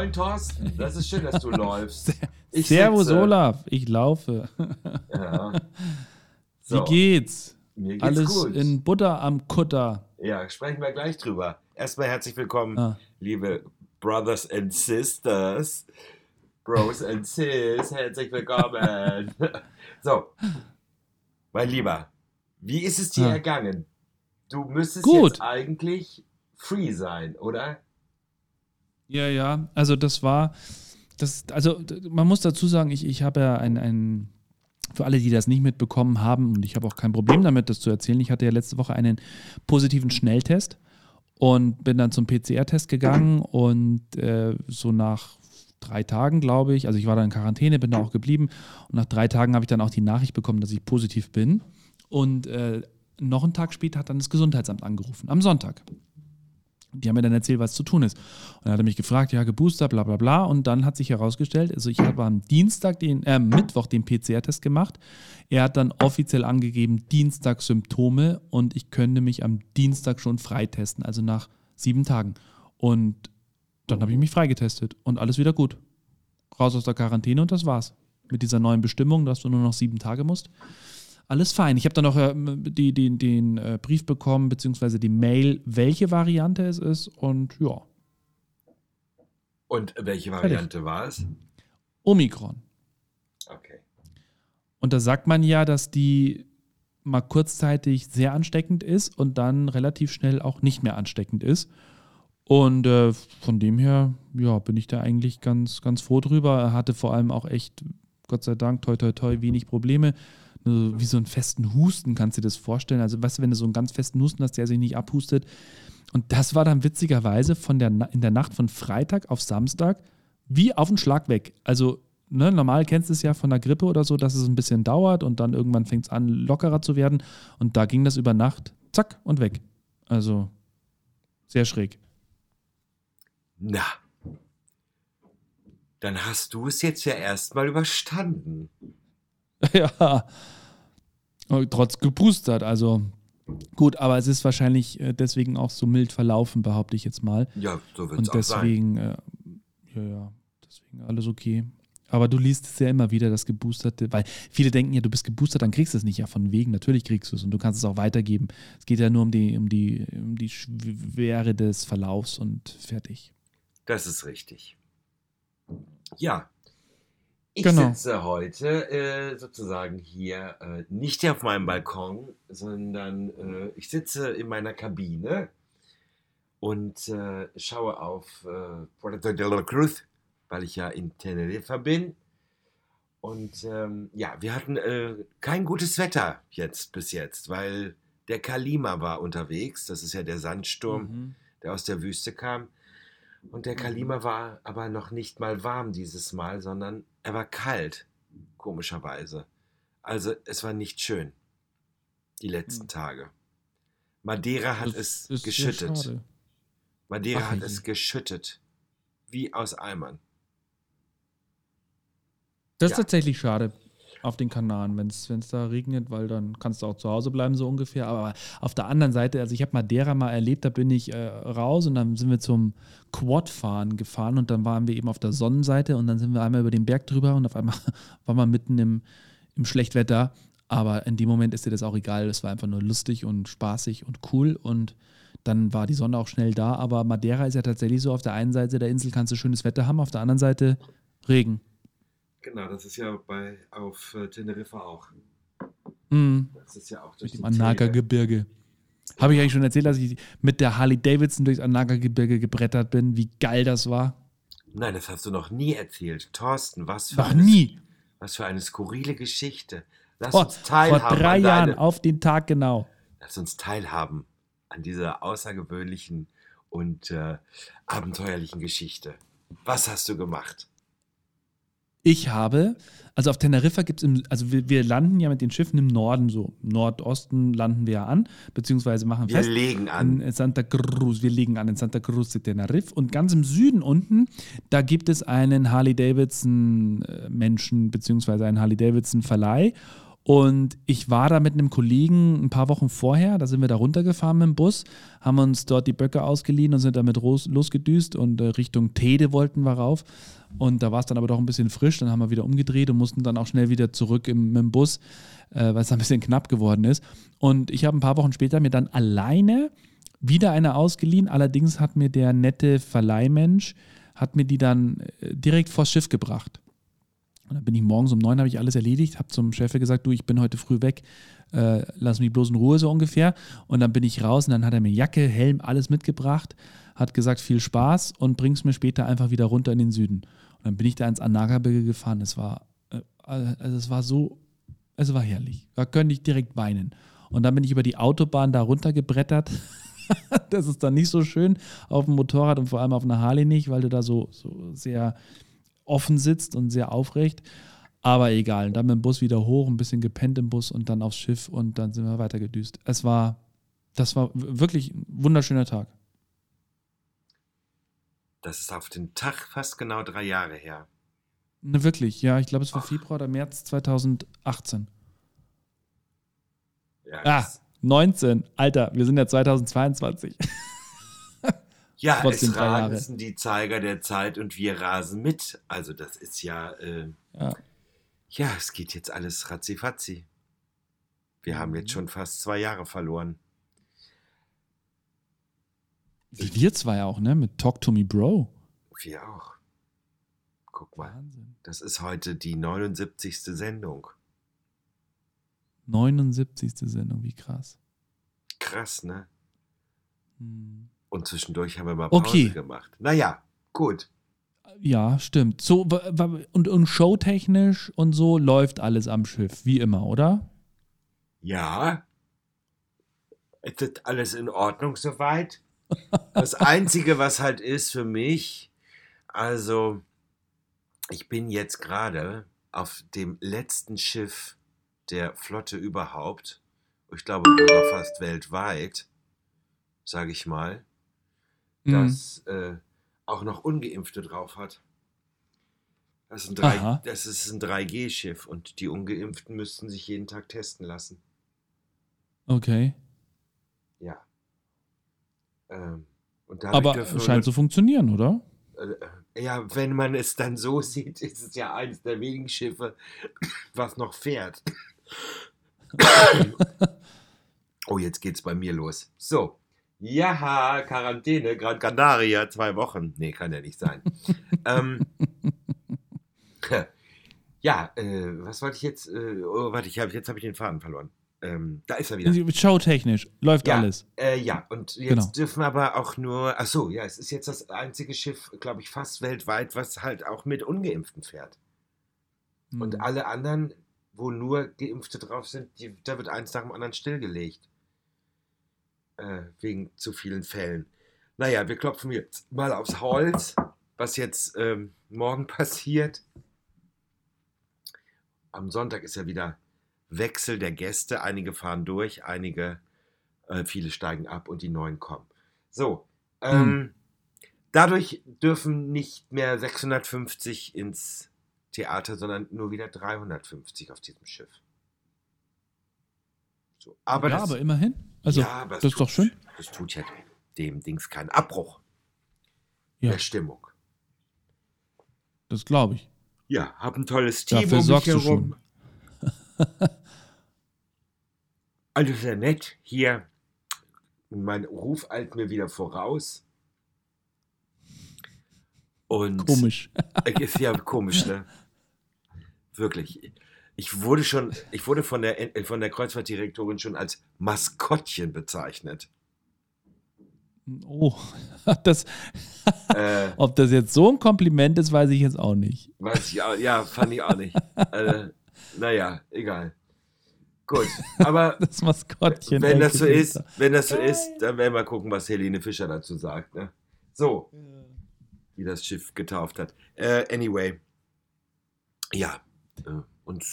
Moin, Thorsten. Das ist schön, dass du läufst. Ich Servus, sitze. Olaf. Ich laufe. Ja. So. Wie geht's? Mir geht's Alles gut. in Butter am Kutter. Ja, sprechen wir gleich drüber. Erstmal herzlich willkommen, ah. liebe Brothers and Sisters. Bros and Sis, herzlich willkommen. so, mein Lieber, wie ist es dir ah. ergangen? Du müsstest Gut. jetzt eigentlich free sein, oder? Ja, ja. Also das war, das, also man muss dazu sagen, ich, ich habe ja ein, ein, für alle, die das nicht mitbekommen haben, und ich habe auch kein Problem damit, das zu erzählen, ich hatte ja letzte Woche einen positiven Schnelltest und bin dann zum PCR-Test gegangen und äh, so nach drei Tagen, glaube ich, also ich war da in Quarantäne, bin da auch geblieben und nach drei Tagen habe ich dann auch die Nachricht bekommen, dass ich positiv bin und äh, noch einen Tag später hat dann das Gesundheitsamt angerufen, am Sonntag. Die haben mir dann erzählt, was zu tun ist. Und dann hat er mich gefragt, ja, geboostert, bla bla bla. Und dann hat sich herausgestellt, also ich habe am Dienstag, den, äh, Mittwoch den PCR-Test gemacht. Er hat dann offiziell angegeben, Dienstag Symptome und ich könnte mich am Dienstag schon freitesten, also nach sieben Tagen. Und dann habe ich mich freigetestet und alles wieder gut. Raus aus der Quarantäne und das war's. Mit dieser neuen Bestimmung, dass du nur noch sieben Tage musst alles fein. Ich habe dann noch äh, die, die, den äh, Brief bekommen, beziehungsweise die Mail, welche Variante es ist und ja. Und welche Variante Fertig. war es? Omikron. Okay. Und da sagt man ja, dass die mal kurzzeitig sehr ansteckend ist und dann relativ schnell auch nicht mehr ansteckend ist. Und äh, von dem her, ja, bin ich da eigentlich ganz, ganz froh drüber. Er hatte vor allem auch echt, Gott sei Dank, toi, toi, toi, wenig Probleme wie so einen festen Husten, kannst du dir das vorstellen. Also, weißt du, wenn du so einen ganz festen Husten hast, der sich nicht abhustet. Und das war dann witzigerweise von der, in der Nacht von Freitag auf Samstag wie auf den Schlag weg. Also, ne, normal kennst du es ja von der Grippe oder so, dass es ein bisschen dauert und dann irgendwann fängt es an, lockerer zu werden. Und da ging das über Nacht, zack, und weg. Also, sehr schräg. Na, dann hast du es jetzt ja erstmal überstanden. ja. Trotz gepustert, also gut, aber es ist wahrscheinlich äh, deswegen auch so mild verlaufen, behaupte ich jetzt mal. Ja, so wird es auch deswegen, sein. Äh, ja, ja, deswegen alles okay. Aber du liest es ja immer wieder, das Geboosterte, weil viele denken ja, du bist geboostert, dann kriegst du es nicht. Ja, von wegen, natürlich kriegst du es und du kannst es auch weitergeben. Es geht ja nur um die, um die, um die Schwere des Verlaufs und fertig. Das ist richtig. Ja, ich genau. sitze heute äh, sozusagen hier äh, nicht auf meinem Balkon, sondern äh, ich sitze in meiner Kabine und äh, schaue auf äh, Puerto de la Cruz, weil ich ja in Teneriffa bin. Und ähm, ja, wir hatten äh, kein gutes Wetter jetzt bis jetzt, weil der Kalima war unterwegs. Das ist ja der Sandsturm, mhm. der aus der Wüste kam. Und der Kalima mhm. war aber noch nicht mal warm dieses Mal, sondern er war kalt, komischerweise. Also es war nicht schön, die letzten hm. Tage. Madeira hat das es geschüttet. Madeira Ach, hat es geschüttet. Wie aus Eimern. Das ja. ist tatsächlich schade auf den Kanaren, wenn es da regnet, weil dann kannst du auch zu Hause bleiben, so ungefähr. Aber auf der anderen Seite, also ich habe Madeira mal erlebt, da bin ich äh, raus und dann sind wir zum Quadfahren gefahren und dann waren wir eben auf der Sonnenseite und dann sind wir einmal über den Berg drüber und auf einmal war man mitten im, im Schlechtwetter. Aber in dem Moment ist dir das auch egal. Es war einfach nur lustig und spaßig und cool und dann war die Sonne auch schnell da. Aber Madeira ist ja tatsächlich so, auf der einen Seite der Insel kannst du schönes Wetter haben, auf der anderen Seite Regen. Genau, das ist ja bei, auf äh, Teneriffa auch. Mhm. Das ist ja auch durch Mit dem Anaga-Gebirge. Habe ich eigentlich schon erzählt, dass ich mit der Harley Davidson durchs Anaga-Gebirge gebrettert bin? Wie geil das war? Nein, das hast du noch nie erzählt. Thorsten, was für, noch eine, nie. Was für eine skurrile Geschichte. Lass vor, uns teilhaben. Vor drei Jahren, deine, auf den Tag genau. Lass uns teilhaben an dieser außergewöhnlichen und äh, abenteuerlichen Geschichte. Was hast du gemacht? Ich habe, also auf Teneriffa gibt es, also wir, wir, landen ja mit den Schiffen im Norden, so Nordosten landen wir ja an, beziehungsweise machen wir fest. Wir legen an. In Santa Cruz, wir legen an in Santa Cruz de Tenerife und ganz im Süden unten, da gibt es einen Harley-Davidson-Menschen, beziehungsweise einen Harley-Davidson-Verleih Und ich war da mit einem Kollegen ein paar Wochen vorher, da sind wir da runtergefahren mit dem Bus, haben uns dort die Böcke ausgeliehen und sind damit losgedüst und äh, Richtung Tede wollten wir rauf. Und da war es dann aber doch ein bisschen frisch, dann haben wir wieder umgedreht und mussten dann auch schnell wieder zurück im, mit dem Bus, äh, weil es ein bisschen knapp geworden ist. Und ich habe ein paar Wochen später mir dann alleine wieder eine ausgeliehen. Allerdings hat mir der nette Verleihmensch, hat mir die dann äh, direkt vors Schiff gebracht. Und dann bin ich morgens um neun, habe ich alles erledigt, habe zum Chef gesagt, du, ich bin heute früh weg, äh, lass mich bloß in Ruhe so ungefähr. Und dann bin ich raus und dann hat er mir Jacke, Helm, alles mitgebracht, hat gesagt, viel Spaß und bringst mir später einfach wieder runter in den Süden. Und dann bin ich da ins Anagergebirge gefahren. Es war, äh, also es war so, es war herrlich. Da könnte ich direkt weinen. Und dann bin ich über die Autobahn da runtergebrettert. das ist dann nicht so schön auf dem Motorrad und vor allem auf einer Harley nicht, weil du da so, so sehr offen sitzt und sehr aufrecht. Aber egal. Dann mit dem Bus wieder hoch, ein bisschen gepennt im Bus und dann aufs Schiff und dann sind wir weiter gedüst. Es war, das war wirklich ein wunderschöner Tag. Das ist auf den Tag fast genau drei Jahre her. Ne, wirklich, ja. Ich glaube, es war Ach. Februar oder März 2018. Ja, ah, 19. Alter, wir sind ja 2022. Ja, es rasen die Zeiger der Zeit und wir rasen mit. Also das ist ja, äh, ja, ja, es geht jetzt alles ratzifatzi. Wir haben jetzt mhm. schon fast zwei Jahre verloren. Wir zwei auch, ne? Mit Talk to Me Bro. Wir auch. Guck mal. Wahnsinn. Das ist heute die 79. Sendung. 79. Sendung, wie krass. Krass, ne? Hm. Und zwischendurch haben wir mal Pause okay. gemacht. Naja, gut. Ja, stimmt. So, und, und showtechnisch und so läuft alles am Schiff, wie immer, oder? Ja. Es ist alles in Ordnung soweit. Das Einzige, was halt ist für mich, also ich bin jetzt gerade auf dem letzten Schiff der Flotte überhaupt. Ich glaube sogar fast weltweit, sage ich mal mhm. das äh, auch noch Ungeimpfte drauf hat. Das ist ein, 3, das ist ein 3G-Schiff und die Ungeimpften müssten sich jeden Tag testen lassen. Okay. Ja. Ähm, Aber es scheint zu funktionieren, oder? Äh, ja, wenn man es dann so sieht, ist es ja eines der wenigen Schiffe, was noch fährt. oh, jetzt geht's bei mir los. So. Ja, Quarantäne, Gran Canaria, zwei Wochen. Nee, kann ja nicht sein. ähm, ja, äh, was wollte ich jetzt? Äh, oh, warte, ich hab, jetzt habe ich den Faden verloren. Ähm, da ist er wieder. Showtechnisch läuft ja, alles. Äh, ja, und jetzt genau. dürfen aber auch nur. Ach so, ja, es ist jetzt das einzige Schiff, glaube ich, fast weltweit, was halt auch mit Ungeimpften fährt. Hm. Und alle anderen, wo nur Geimpfte drauf sind, die, da wird eins nach dem anderen stillgelegt äh, wegen zu vielen Fällen. Naja, wir klopfen jetzt mal aufs Holz, was jetzt ähm, morgen passiert. Am Sonntag ist ja wieder Wechsel der Gäste. Einige fahren durch, einige, äh, viele steigen ab und die neuen kommen. So, ähm, hm. dadurch dürfen nicht mehr 650 ins Theater, sondern nur wieder 350 auf diesem Schiff. So, aber ja, das, aber immerhin. Also, ja, das, das ist doch schön. Das tut ja dem Dings keinen Abbruch ja. der Stimmung. Das glaube ich. Ja, hab ein tolles Team Dafür um mich herum. Alles sehr nett. Hier, mein Ruf eilt mir wieder voraus. Und komisch. ist ja komisch, ne? Wirklich. Ich wurde schon, ich wurde von der, äh, von der Kreuzfahrtdirektorin schon als Maskottchen bezeichnet. Oh, das, äh, ob das jetzt so ein Kompliment ist, weiß ich jetzt auch nicht. Weiß ich auch, ja, fand ich auch nicht. äh, naja, egal. Gut, aber das Maskottchen. Wenn das so ist, wenn das so ist, dann werden wir gucken, was Helene Fischer dazu sagt. Ne? So, wie das Schiff getauft hat. Äh, anyway, ja, äh, und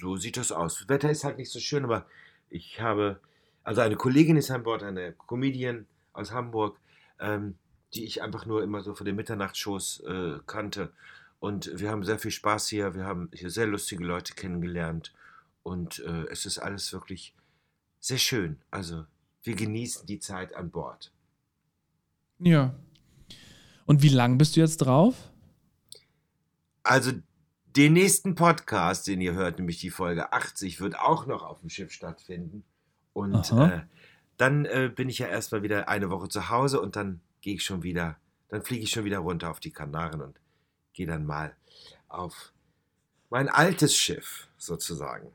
so sieht das aus. Das Wetter ist halt nicht so schön, aber ich habe, also eine Kollegin ist an Bord, eine Comedian aus Hamburg, ähm, die ich einfach nur immer so von den Mitternachtsshows äh, kannte. Und wir haben sehr viel Spaß hier. Wir haben hier sehr lustige Leute kennengelernt. Und äh, es ist alles wirklich sehr schön. Also wir genießen die Zeit an Bord. Ja. Und wie lang bist du jetzt drauf? Also den nächsten Podcast, den ihr hört, nämlich die Folge 80, wird auch noch auf dem Schiff stattfinden. Und äh, dann äh, bin ich ja erstmal wieder eine Woche zu Hause und dann gehe ich schon wieder, dann fliege ich schon wieder runter auf die Kanaren und gehe dann mal auf mein altes Schiff sozusagen,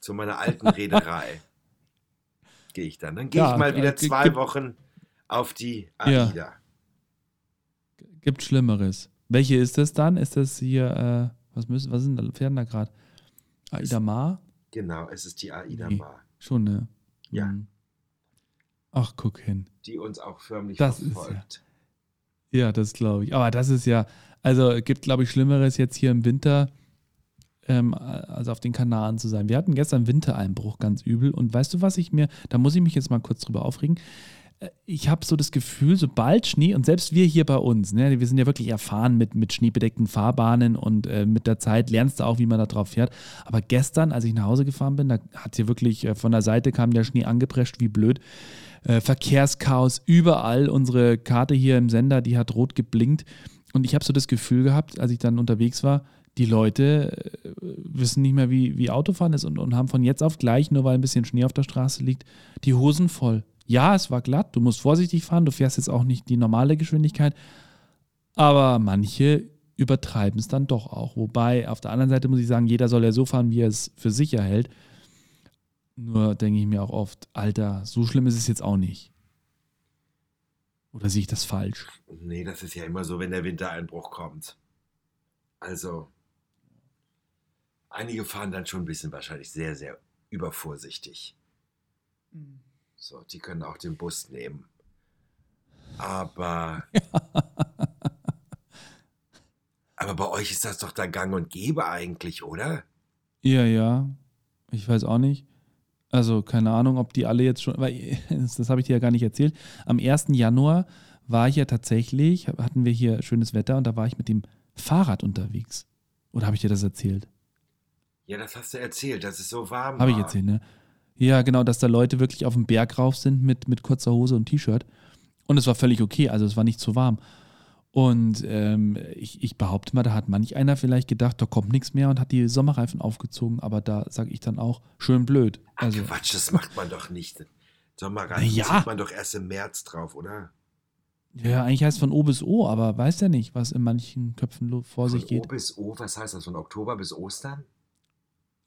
zu meiner alten Reederei. gehe ich dann. Dann gehe ja, ich mal wieder äh, zwei Wochen auf die AIDA. Ja. Gibt Schlimmeres. Welche ist das dann? Ist das hier, äh, was, müssen, was sind da, Pferden da gerade? Aida Mar? Genau, es ist die Aida nee, Mar. Schon, ne? Ja. Mhm. Ach, guck hin. Die uns auch förmlich das verfolgt. Ja, ja, das glaube ich. Aber das ist ja, also gibt, glaube ich, Schlimmeres jetzt hier im Winter, ähm, also auf den Kanaren zu sein. Wir hatten gestern Wintereinbruch ganz übel. Und weißt du, was ich mir, da muss ich mich jetzt mal kurz drüber aufregen ich habe so das Gefühl, sobald Schnee, und selbst wir hier bei uns, ne, wir sind ja wirklich erfahren mit, mit schneebedeckten Fahrbahnen und äh, mit der Zeit lernst du auch, wie man da drauf fährt. Aber gestern, als ich nach Hause gefahren bin, da hat hier wirklich äh, von der Seite kam der Schnee angeprescht, wie blöd. Äh, Verkehrschaos überall. Unsere Karte hier im Sender, die hat rot geblinkt. Und ich habe so das Gefühl gehabt, als ich dann unterwegs war, die Leute äh, wissen nicht mehr, wie, wie Autofahren ist und, und haben von jetzt auf gleich, nur weil ein bisschen Schnee auf der Straße liegt, die Hosen voll. Ja, es war glatt, du musst vorsichtig fahren, du fährst jetzt auch nicht die normale Geschwindigkeit, aber manche übertreiben es dann doch auch. Wobei, auf der anderen Seite muss ich sagen, jeder soll ja so fahren, wie er es für sicher hält. Nur denke ich mir auch oft, Alter, so schlimm ist es jetzt auch nicht. Oder sehe ich das falsch? Nee, das ist ja immer so, wenn der Wintereinbruch kommt. Also, einige fahren dann schon ein bisschen wahrscheinlich sehr, sehr übervorsichtig. Mhm. So, die können auch den Bus nehmen. Aber. aber bei euch ist das doch da gang und gäbe eigentlich, oder? Ja, ja. Ich weiß auch nicht. Also, keine Ahnung, ob die alle jetzt schon. Weil, das, das habe ich dir ja gar nicht erzählt. Am 1. Januar war ich ja tatsächlich, hatten wir hier schönes Wetter und da war ich mit dem Fahrrad unterwegs. Oder habe ich dir das erzählt? Ja, das hast du erzählt, dass es so warm war. Habe ich erzählt, ne? Ja, genau, dass da Leute wirklich auf dem Berg rauf sind mit, mit kurzer Hose und T-Shirt. Und es war völlig okay, also es war nicht zu warm. Und ähm, ich, ich, behaupte mal, da hat manch einer vielleicht gedacht, da kommt nichts mehr und hat die Sommerreifen aufgezogen. Aber da sage ich dann auch, schön blöd. Also, Ach Quatsch, das macht man doch nicht. Sommerreifen ja. zieht man doch erst im März drauf, oder? Ja, eigentlich heißt es von O bis O, aber weiß ja nicht, was in manchen Köpfen vor sich geht. Von O bis O, was heißt das? Von Oktober bis Ostern?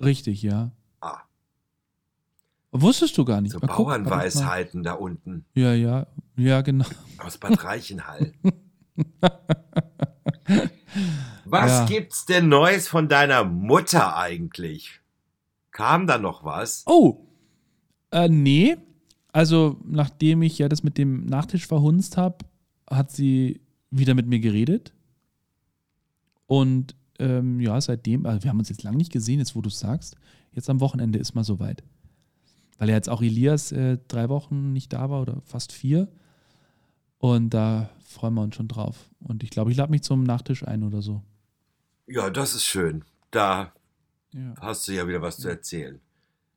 Richtig, ja. Ah. Wusstest du gar nicht. So Mal Bauernweisheiten da unten. Ja, ja, ja, genau. Aus Bad Reichenhall. was ja. gibt's denn Neues von deiner Mutter eigentlich? Kam da noch was? Oh, äh, nee. Also, nachdem ich ja das mit dem Nachtisch verhunzt habe, hat sie wieder mit mir geredet. Und ähm, ja, seitdem, also wir haben uns jetzt lange nicht gesehen, jetzt wo du es sagst. Jetzt am Wochenende ist mal soweit weil ja jetzt auch Elias äh, drei Wochen nicht da war oder fast vier. Und da freuen wir uns schon drauf. Und ich glaube, ich lade mich zum Nachtisch ein oder so. Ja, das ist schön. Da ja. hast du ja wieder was zu erzählen.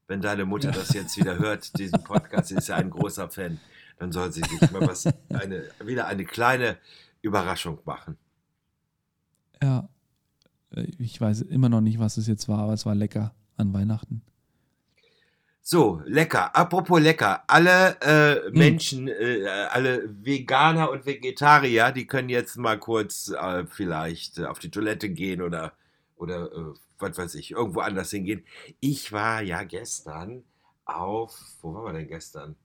Wenn deine Mutter ja. das jetzt wieder hört, diesen Podcast, sie ist ja ein großer Fan, dann soll sie sich mal was, eine, wieder eine kleine Überraschung machen. Ja, ich weiß immer noch nicht, was es jetzt war, aber es war lecker an Weihnachten. So, lecker. Apropos lecker. Alle äh, hm. Menschen, äh, alle Veganer und Vegetarier, die können jetzt mal kurz äh, vielleicht äh, auf die Toilette gehen oder, oder äh, was weiß ich, irgendwo anders hingehen. Ich war ja gestern auf, wo waren wir denn gestern?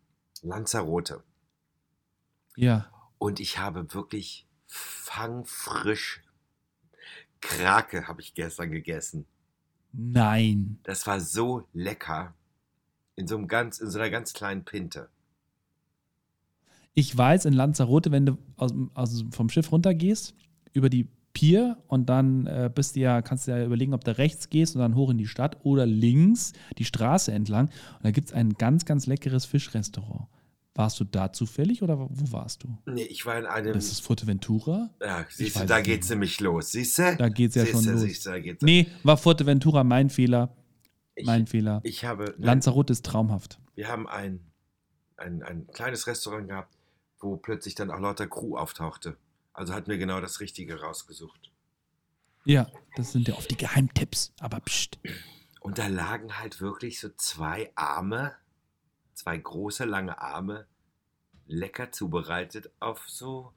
Lanzarote. Ja. Und ich habe wirklich fangfrisch Krake habe ich gestern gegessen. Nein. Das war so lecker. In so, einem ganz, in so einer ganz kleinen Pinte. Ich weiß, in Lanzarote, wenn du aus, aus, vom Schiff runtergehst, über die Pier und dann äh, bist du ja, kannst du ja überlegen, ob du rechts gehst und dann hoch in die Stadt oder links die Straße entlang. Und da gibt es ein ganz, ganz leckeres Fischrestaurant. Warst du da zufällig oder wo warst du? Nee, ich war in einem. Das ist Fuerteventura? Ja, siehst du, da geht es nämlich los. Siehst du? Da geht es ja schon los. Siehst du, da geht's nee, war Fuerteventura mein Fehler. Ich, mein Fehler. Ich habe. Nein, Lanzarote ist traumhaft. Wir haben ein, ein, ein kleines Restaurant gehabt, wo plötzlich dann auch lauter Crew auftauchte. Also hatten wir genau das Richtige rausgesucht. Ja, das sind ja oft die Geheimtipps, aber pst. Und da lagen halt wirklich so zwei Arme, zwei große, lange Arme, lecker zubereitet auf so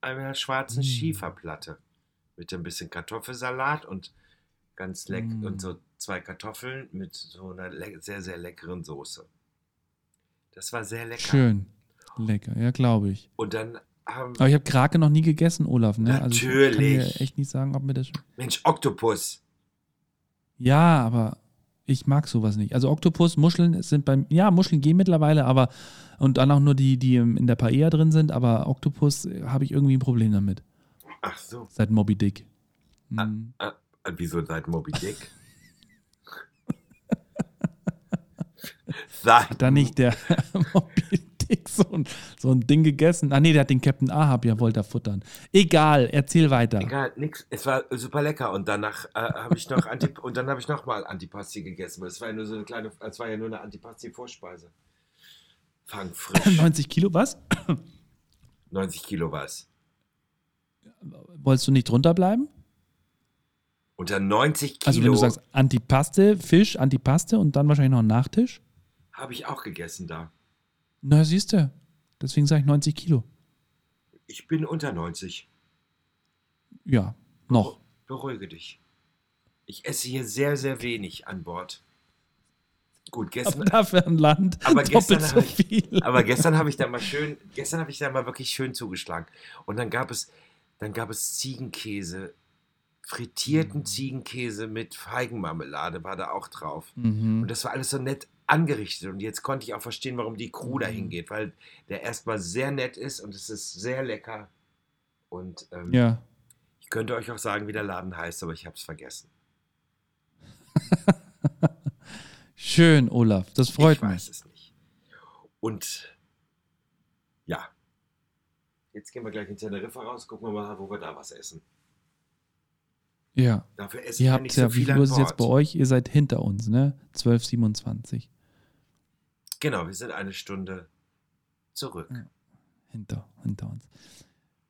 einer schwarzen mm. Schieferplatte. Mit ein bisschen Kartoffelsalat und ganz lecker mm. und so zwei Kartoffeln mit so einer sehr, sehr leckeren Soße. Das war sehr lecker. Schön. Lecker, ja, glaube ich. Und dann haben. Aber ich habe Krake noch nie gegessen, Olaf, ne? Natürlich. Also ich kann mir echt nicht sagen, ob mir das. Mensch, Oktopus. Ja, aber ich mag sowas nicht. Also Oktopus, Muscheln sind beim. Ja, Muscheln gehen mittlerweile, aber. Und dann auch nur die, die in der Paella drin sind, aber Oktopus habe ich irgendwie ein Problem damit. Ach so. Seit Moby Dick. Hm. Ah, ah, wieso seit Moby Dick? Hat da nicht der Moby Dick so ein, so ein Ding gegessen? Ah nee, der hat den Captain Ahab ja wollte er futtern. Egal, erzähl weiter. Egal, nix. Es war super lecker und danach äh, habe ich noch Antip und dann habe ich noch mal Antipasti gegessen. Es war ja nur so eine kleine, es war ja nur eine Antipasti-Vorspeise. Fang frisch. 90 Kilo was? 90 Kilo was? Wolltest du nicht drunter bleiben? Unter 90 Kilo. Also wenn du sagst Antipaste, Fisch, Antipaste und dann wahrscheinlich noch ein Nachtisch? Habe ich auch gegessen da. Na, siehst du. Deswegen sage ich 90 Kilo. Ich bin unter 90. Ja, noch. Beruhige dich. Ich esse hier sehr, sehr wenig an Bord. Gut, gestern. Aber dafür ein Land. Aber gestern, so ich, aber gestern habe ich da mal schön, gestern habe ich da mal wirklich schön zugeschlagen. Und dann gab es, dann gab es Ziegenkäse frittierten mhm. Ziegenkäse mit Feigenmarmelade war da auch drauf. Mhm. Und das war alles so nett angerichtet. Und jetzt konnte ich auch verstehen, warum die Crew mhm. dahin geht, weil der erstmal sehr nett ist und es ist sehr lecker. Und ähm, ja. ich könnte euch auch sagen, wie der Laden heißt, aber ich habe es vergessen. Schön, Olaf. Das freut ich mich. Ich weiß es nicht. Und ja. Jetzt gehen wir gleich in Teneriffa raus, gucken wir mal, wo wir da was essen. Ja. Dafür esse ihr habt so ja, wie Uhr ist es jetzt bei euch? Ihr seid hinter uns, ne? 12,27. Genau, wir sind eine Stunde zurück. Ja. Hinter, hinter uns.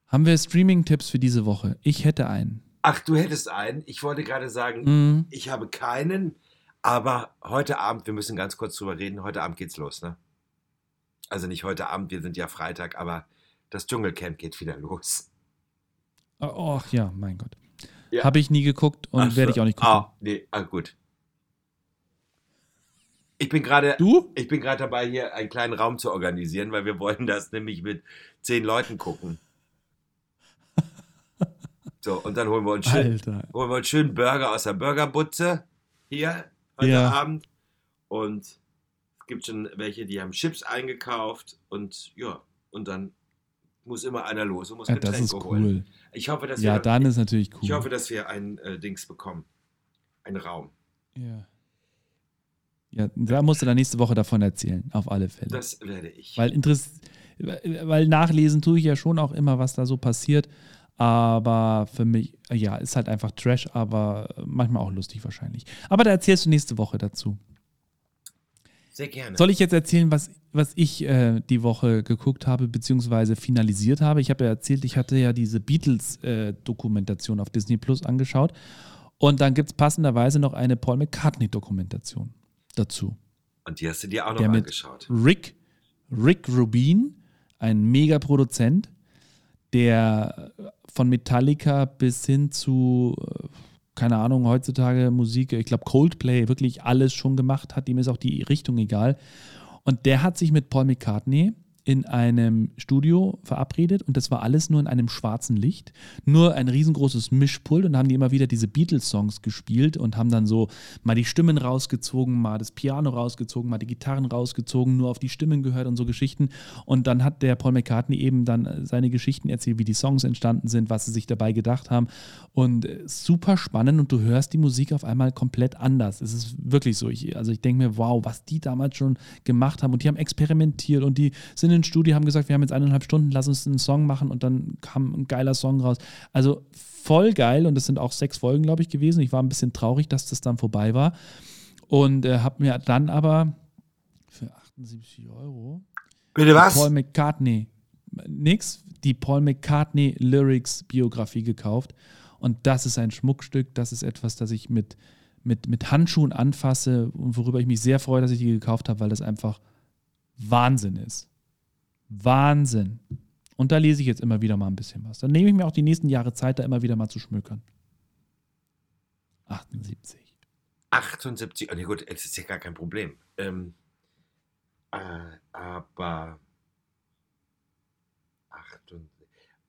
Haben wir Streaming-Tipps für diese Woche? Ich hätte einen. Ach, du hättest einen. Ich wollte gerade sagen, mhm. ich habe keinen, aber heute Abend, wir müssen ganz kurz drüber reden, heute Abend geht's los, ne? Also nicht heute Abend, wir sind ja Freitag, aber das Dschungelcamp geht wieder los. Ach ja, mein Gott. Ja. Habe ich nie geguckt und werde ich auch nicht gucken. Ah, nee, ah, gut. Ich bin gerade Du? Ich bin gerade dabei, hier einen kleinen Raum zu organisieren, weil wir wollen das nämlich mit zehn Leuten gucken. So, und dann holen wir uns schön, holen wir uns schön Burger aus der Burgerbutze hier heute ja. Abend. Und es gibt schon welche, die haben Chips eingekauft und ja, und dann muss immer einer los und muss ja, Getränke das ist holen. Cool. Ich hoffe, dass ja, wir, dann ist natürlich cool. Ich hoffe, dass wir ein äh, Dings bekommen. Einen Raum. Ja. Ja, da musst du dann nächste Woche davon erzählen, auf alle Fälle. Das werde ich. Weil, Interess weil nachlesen tue ich ja schon auch immer, was da so passiert. Aber für mich, ja, ist halt einfach Trash, aber manchmal auch lustig wahrscheinlich. Aber da erzählst du nächste Woche dazu. Sehr gerne. Soll ich jetzt erzählen, was, was ich äh, die Woche geguckt habe, beziehungsweise finalisiert habe? Ich habe ja erzählt, ich hatte ja diese Beatles-Dokumentation äh, auf Disney Plus angeschaut. Und dann gibt es passenderweise noch eine Paul McCartney-Dokumentation dazu. Und die hast du dir auch noch Der angeschaut. Rick, Rick Rubin, ein Megaproduzent, der von Metallica bis hin zu äh, keine Ahnung, heutzutage Musik, ich glaube Coldplay, wirklich alles schon gemacht hat, ihm ist auch die Richtung egal. Und der hat sich mit Paul McCartney in einem Studio verabredet und das war alles nur in einem schwarzen Licht. Nur ein riesengroßes Mischpult und haben die immer wieder diese Beatles-Songs gespielt und haben dann so mal die Stimmen rausgezogen, mal das Piano rausgezogen, mal die Gitarren rausgezogen, nur auf die Stimmen gehört und so Geschichten. Und dann hat der Paul McCartney eben dann seine Geschichten erzählt, wie die Songs entstanden sind, was sie sich dabei gedacht haben. Und äh, super spannend und du hörst die Musik auf einmal komplett anders. Es ist wirklich so. Ich, also ich denke mir, wow, was die damals schon gemacht haben und die haben experimentiert und die sind in ins Studio, haben gesagt, wir haben jetzt eineinhalb Stunden, lass uns einen Song machen und dann kam ein geiler Song raus. Also voll geil und das sind auch sechs Folgen, glaube ich, gewesen. Ich war ein bisschen traurig, dass das dann vorbei war. Und äh, habe mir dann aber für 78 Euro Bitte was? Paul McCartney, nix, die Paul McCartney Lyrics Biografie gekauft. Und das ist ein Schmuckstück, das ist etwas, das ich mit, mit, mit Handschuhen anfasse und worüber ich mich sehr freue, dass ich die gekauft habe, weil das einfach Wahnsinn ist. Wahnsinn. Und da lese ich jetzt immer wieder mal ein bisschen was. Dann nehme ich mir auch die nächsten Jahre Zeit, da immer wieder mal zu schmökern. 78. 78, oh nee, gut, es ist ja gar kein Problem. Ähm, äh, aber 78.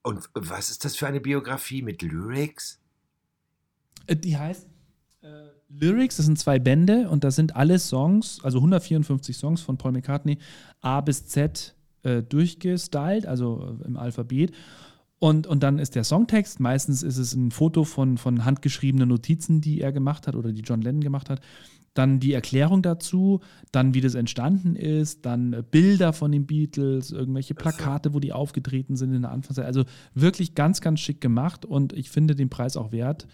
Und was ist das für eine Biografie mit Lyrics? Äh, die heißt äh, Lyrics, das sind zwei Bände und da sind alle Songs, also 154 Songs von Paul McCartney, A bis Z äh, durchgestylt, also äh, im Alphabet. Und, und dann ist der Songtext, meistens ist es ein Foto von, von handgeschriebenen Notizen, die er gemacht hat oder die John Lennon gemacht hat. Dann die Erklärung dazu, dann wie das entstanden ist, dann Bilder von den Beatles, irgendwelche Plakate, wo die aufgetreten sind in der Anfangszeit. Also wirklich ganz, ganz schick gemacht und ich finde den Preis auch wert.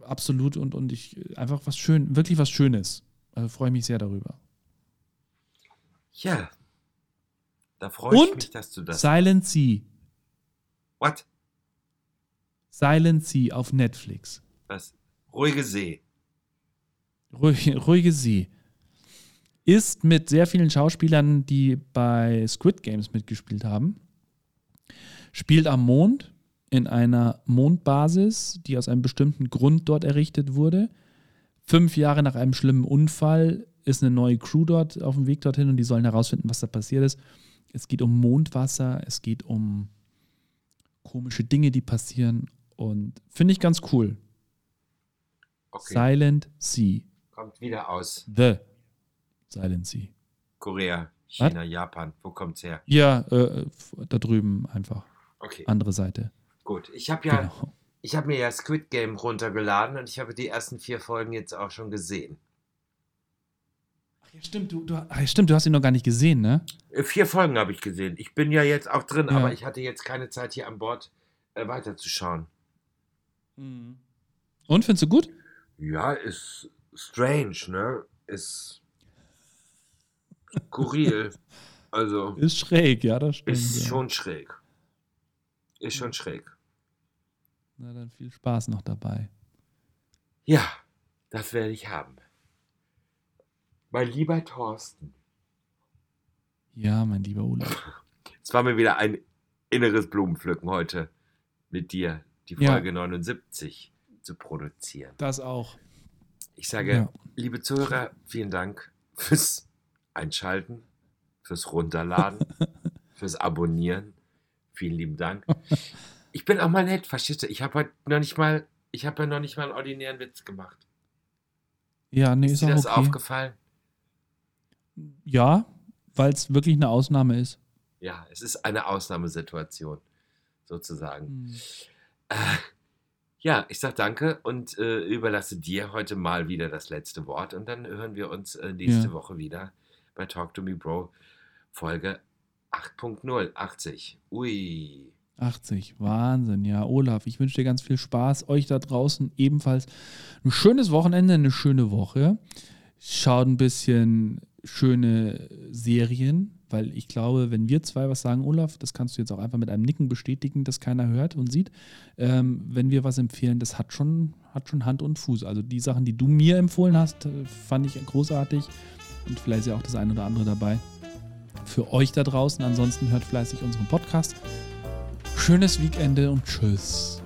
Absolut und, und ich einfach was schön, wirklich was Schönes. Also freue ich mich sehr darüber. Ja, da freue ich mich, dass du das. Silent Sea. What? Silent Sea auf Netflix. Was? Ruhige See. Ruhige, ruhige See. Ist mit sehr vielen Schauspielern, die bei Squid Games mitgespielt haben. Spielt am Mond in einer Mondbasis, die aus einem bestimmten Grund dort errichtet wurde. Fünf Jahre nach einem schlimmen Unfall ist eine neue Crew dort auf dem Weg dorthin und die sollen herausfinden, was da passiert ist. Es geht um Mondwasser, es geht um komische Dinge, die passieren und finde ich ganz cool. Okay. Silent Sea. Kommt wieder aus. The Silent Sea. Korea, China, Was? Japan. Wo kommt's her? Ja, äh, da drüben einfach. Okay. Andere Seite. Gut, ich habe ja, genau. ich habe mir ja Squid Game runtergeladen und ich habe die ersten vier Folgen jetzt auch schon gesehen. Ja, stimmt, du, du, ach, stimmt, du hast ihn noch gar nicht gesehen, ne? Äh, vier Folgen habe ich gesehen. Ich bin ja jetzt auch drin, ja. aber ich hatte jetzt keine Zeit hier an Bord äh, weiterzuschauen. Mhm. Und findest du gut? Ja, ist strange, ne? Ist skurril. Also. Ist schräg, ja, das stimmt. Ist ja. schon schräg. Ist schon schräg. Na, dann viel Spaß noch dabei. Ja, das werde ich haben. Mein lieber Thorsten. Ja, mein lieber Olaf. Es war mir wieder ein inneres Blumenpflücken heute mit dir, die Folge ja. 79 zu produzieren. Das auch. Ich sage, ja. liebe Zuhörer, vielen Dank fürs Einschalten, fürs Runterladen, fürs Abonnieren. Vielen lieben Dank. Ich bin auch mal nett, verstehst du? Ich habe heute noch nicht mal, ich habe ja noch nicht mal einen ordinären Witz gemacht. Ja, nee, ist, ist dir das okay. aufgefallen? Ja, weil es wirklich eine Ausnahme ist. Ja, es ist eine Ausnahmesituation, sozusagen. Hm. Äh, ja, ich sage danke und äh, überlasse dir heute mal wieder das letzte Wort und dann hören wir uns äh, nächste ja. Woche wieder bei Talk to Me Bro Folge 8.0, 80. Ui. 80, Wahnsinn. Ja, Olaf, ich wünsche dir ganz viel Spaß. Euch da draußen ebenfalls ein schönes Wochenende, eine schöne Woche. Schaut ein bisschen schöne Serien, weil ich glaube, wenn wir zwei was sagen, Olaf, das kannst du jetzt auch einfach mit einem Nicken bestätigen, das keiner hört und sieht, ähm, wenn wir was empfehlen, das hat schon, hat schon Hand und Fuß. Also die Sachen, die du mir empfohlen hast, äh, fand ich großartig und vielleicht ist ja auch das eine oder andere dabei. Für euch da draußen, ansonsten hört fleißig unseren Podcast. Schönes Weekende und tschüss.